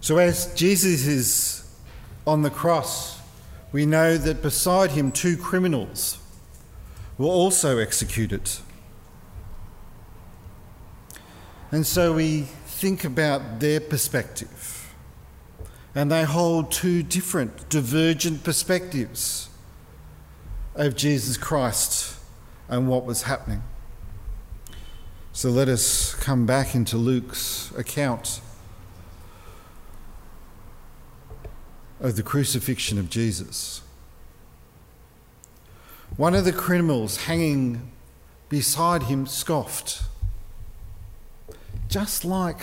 So, as Jesus is on the cross, we know that beside him, two criminals were also executed. And so we think about their perspective. And they hold two different, divergent perspectives of Jesus Christ and what was happening. So let us come back into Luke's account of the crucifixion of Jesus. One of the criminals hanging beside him scoffed, just like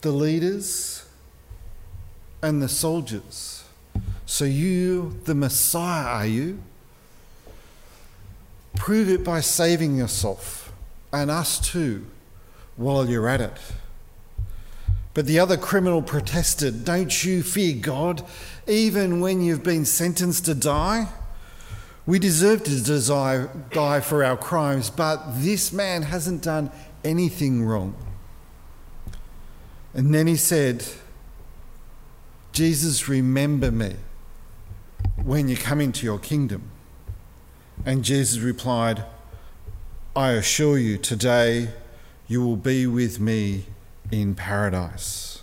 the leaders and the soldiers. So, you, the Messiah, are you? Prove it by saving yourself and us too while you're at it. But the other criminal protested, Don't you fear God, even when you've been sentenced to die? We deserve to die for our crimes, but this man hasn't done anything wrong. And then he said, Jesus, remember me when you come into your kingdom. And Jesus replied, I assure you, today you will be with me in paradise.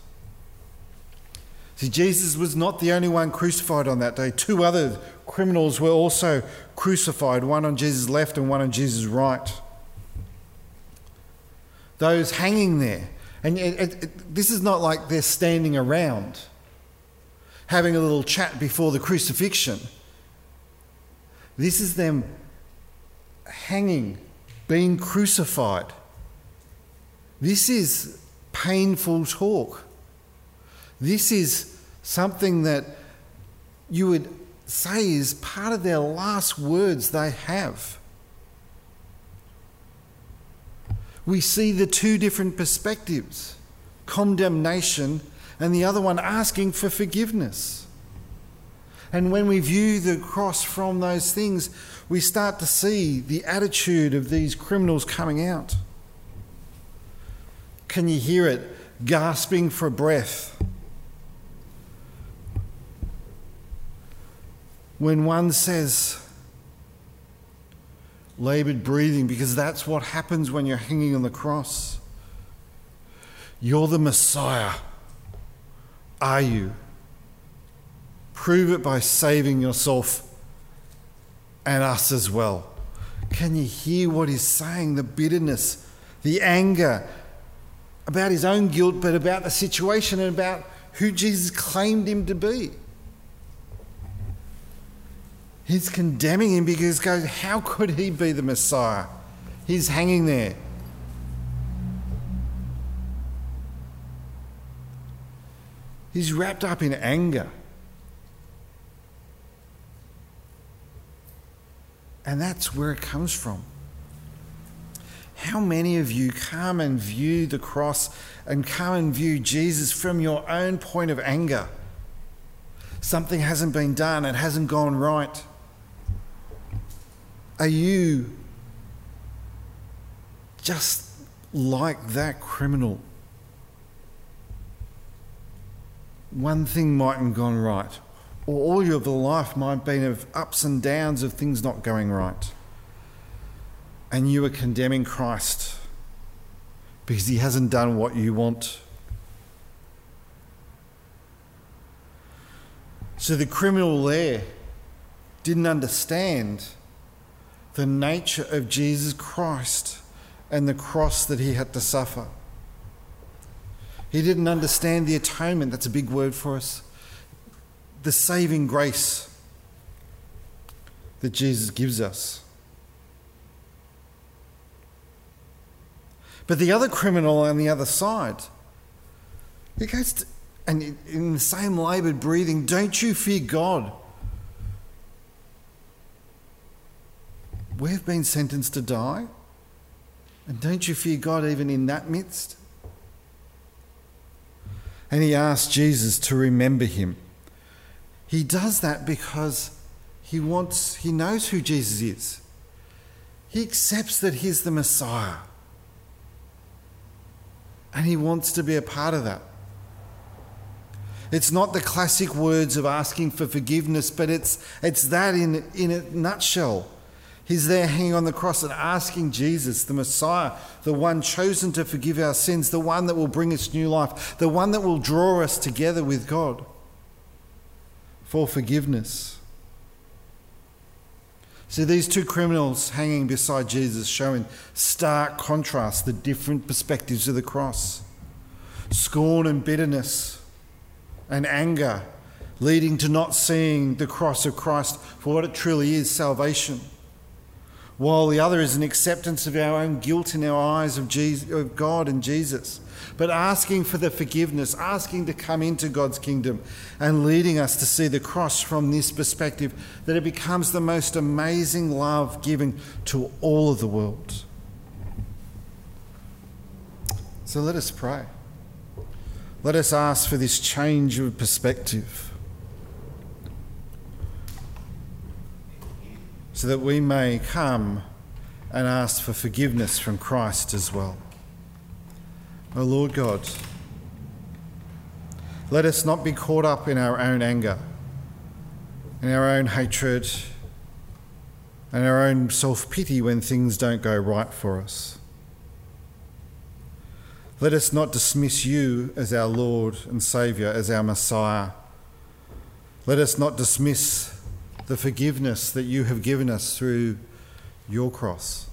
See, Jesus was not the only one crucified on that day. Two other criminals were also crucified, one on Jesus' left and one on Jesus' right. Those hanging there. And it, it, it, this is not like they're standing around having a little chat before the crucifixion. This is them hanging, being crucified. This is painful talk. This is something that you would say is part of their last words they have. We see the two different perspectives condemnation and the other one asking for forgiveness. And when we view the cross from those things, we start to see the attitude of these criminals coming out. Can you hear it? Gasping for breath. When one says, labored breathing, because that's what happens when you're hanging on the cross. You're the Messiah. Are you? Prove it by saving yourself and us as well. Can you hear what he's saying? The bitterness, the anger, about his own guilt, but about the situation and about who Jesus claimed him to be. He's condemning him because goes, how could he be the Messiah? He's hanging there. He's wrapped up in anger. And that's where it comes from. How many of you come and view the cross and come and view Jesus from your own point of anger? Something hasn't been done, it hasn't gone right. Are you just like that criminal? One thing mightn't have gone right, or all your life might have been of ups and downs of things not going right and you are condemning Christ because he hasn't done what you want. So the criminal there didn't understand the nature of Jesus Christ and the cross that he had to suffer. He didn't understand the atonement, that's a big word for us, the saving grace that Jesus gives us. But the other criminal on the other side, he goes, to, and in the same laboured breathing, don't you fear God? We've been sentenced to die. And don't you fear God even in that midst? And he asks Jesus to remember him. He does that because he wants, he knows who Jesus is. He accepts that he's the Messiah and he wants to be a part of that. It's not the classic words of asking for forgiveness, but it's, it's that in, in a nutshell. He's there hanging on the cross and asking Jesus, the Messiah, the one chosen to forgive our sins, the one that will bring us new life, the one that will draw us together with God for forgiveness. See, these two criminals hanging beside Jesus show in stark contrast the different perspectives of the cross scorn and bitterness and anger, leading to not seeing the cross of Christ for what it truly is salvation. While the other is an acceptance of our own guilt in our eyes of, Jesus, of God and Jesus, but asking for the forgiveness, asking to come into God's kingdom, and leading us to see the cross from this perspective that it becomes the most amazing love given to all of the world. So let us pray. Let us ask for this change of perspective so that we may come and ask for forgiveness from Christ as well. O Lord God, let us not be caught up in our own anger, in our own hatred, and our own self pity when things don't go right for us. Let us not dismiss you as our Lord and Saviour, as our Messiah. Let us not dismiss the forgiveness that you have given us through your cross.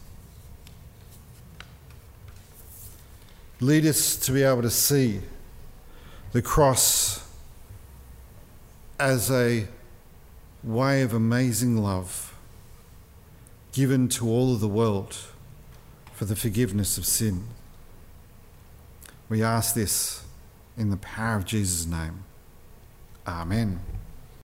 Lead us to be able to see the cross as a way of amazing love given to all of the world for the forgiveness of sin. We ask this in the power of Jesus' name. Amen.